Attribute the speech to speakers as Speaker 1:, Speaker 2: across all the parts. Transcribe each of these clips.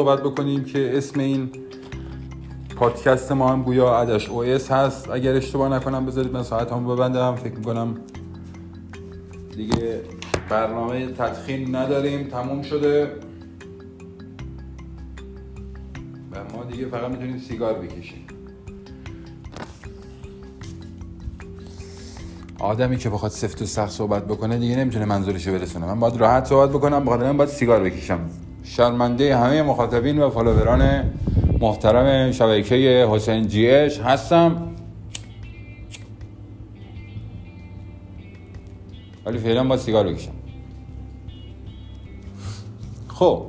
Speaker 1: صحبت بکنیم که اسم این پادکست ما هم گویا عدش او اس هست. اگر اشتباه نکنم بذارید من ساعت هم ببندم. فکر می‌کنم دیگه برنامه تدخین نداریم. تموم شده. و ما دیگه فقط می‌تونیم سیگار بکشیم. آدمی که بخواد سفت و سخت صحبت بکنه دیگه نمی‌تونه منظورش رو برسونه. من باید راحت صحبت بکنم. بخاطر من باید سیگار بکشم. شرمنده همه مخاطبین و فالووران محترم شبکه حسین جی اش هستم. ولی فعلا با سیگار بکشم. خب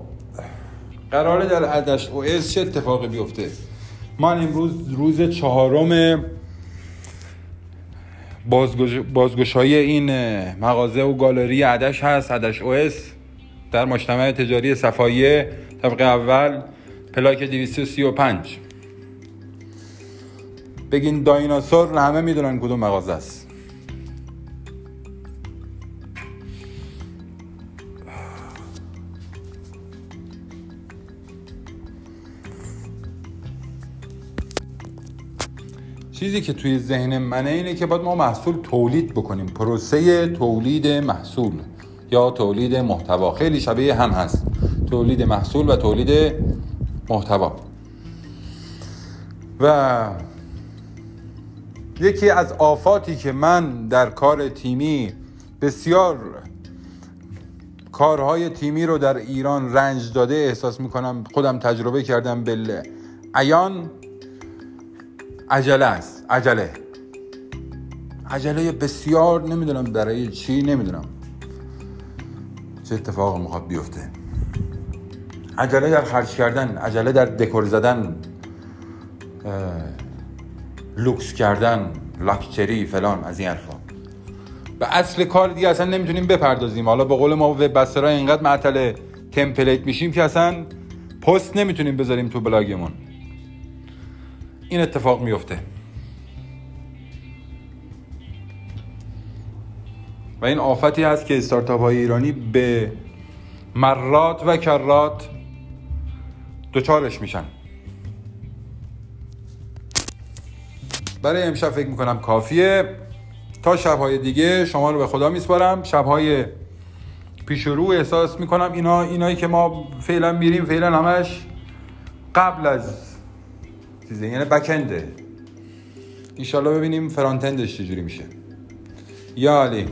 Speaker 1: قراره در عدش او اس چه اتفاقی بیفته؟ من امروز روز چهارم بازگش... بازگشایی این مغازه و گالری عدش هست عدش او در مجتمع تجاری صفایه طبقه اول پلاک 235 بگین دایناسور همه می‌دونن کدوم مغازه است. چیزی که توی ذهن منه اینه که باید ما محصول تولید بکنیم. پروسه تولید محصول. یا تولید محتوا. خیلی شبیه هم هست. تولید محصول و تولید محتوا. و یکی از آفاتی که من در کار تیمی بسیار کارهای تیمی رو در ایران رنج داده احساس می‌کنم خودم تجربه کردم بله ایان عجله است. عجله. عجله بسیار نمی‌دونم برای چی نمی‌دونم. چه اتفاق می‌خواد بیفته؟ عجله در خرج کردن عجله در دکور زدن لوکس کردن لاکچری فلان از این حرفا. به اصل کار دیگه اصلا نمی‌تونیم بپردازیم. حالا به قول ما وب بسترها اینقدر معطل تمپلیت میشیم که اصلا پست نمی‌تونیم بذاریم تو بلاگمون. این اتفاق میفته. و این آفتی هست که استارتاپ های ایرانی به مرات و کرات دوچارش میشن. برای امشب فکر می‌کنم کافیه. تا شبهای دیگه شما رو به خدا میسپارم. شبهای پیش رو احساس می‌کنم. اینا اینایی که ما فعلا میریم فعلا همش قبل از چیزه یعنی بکنده انشالله ببینیم فرانتندش چجوری میشه. یا علی.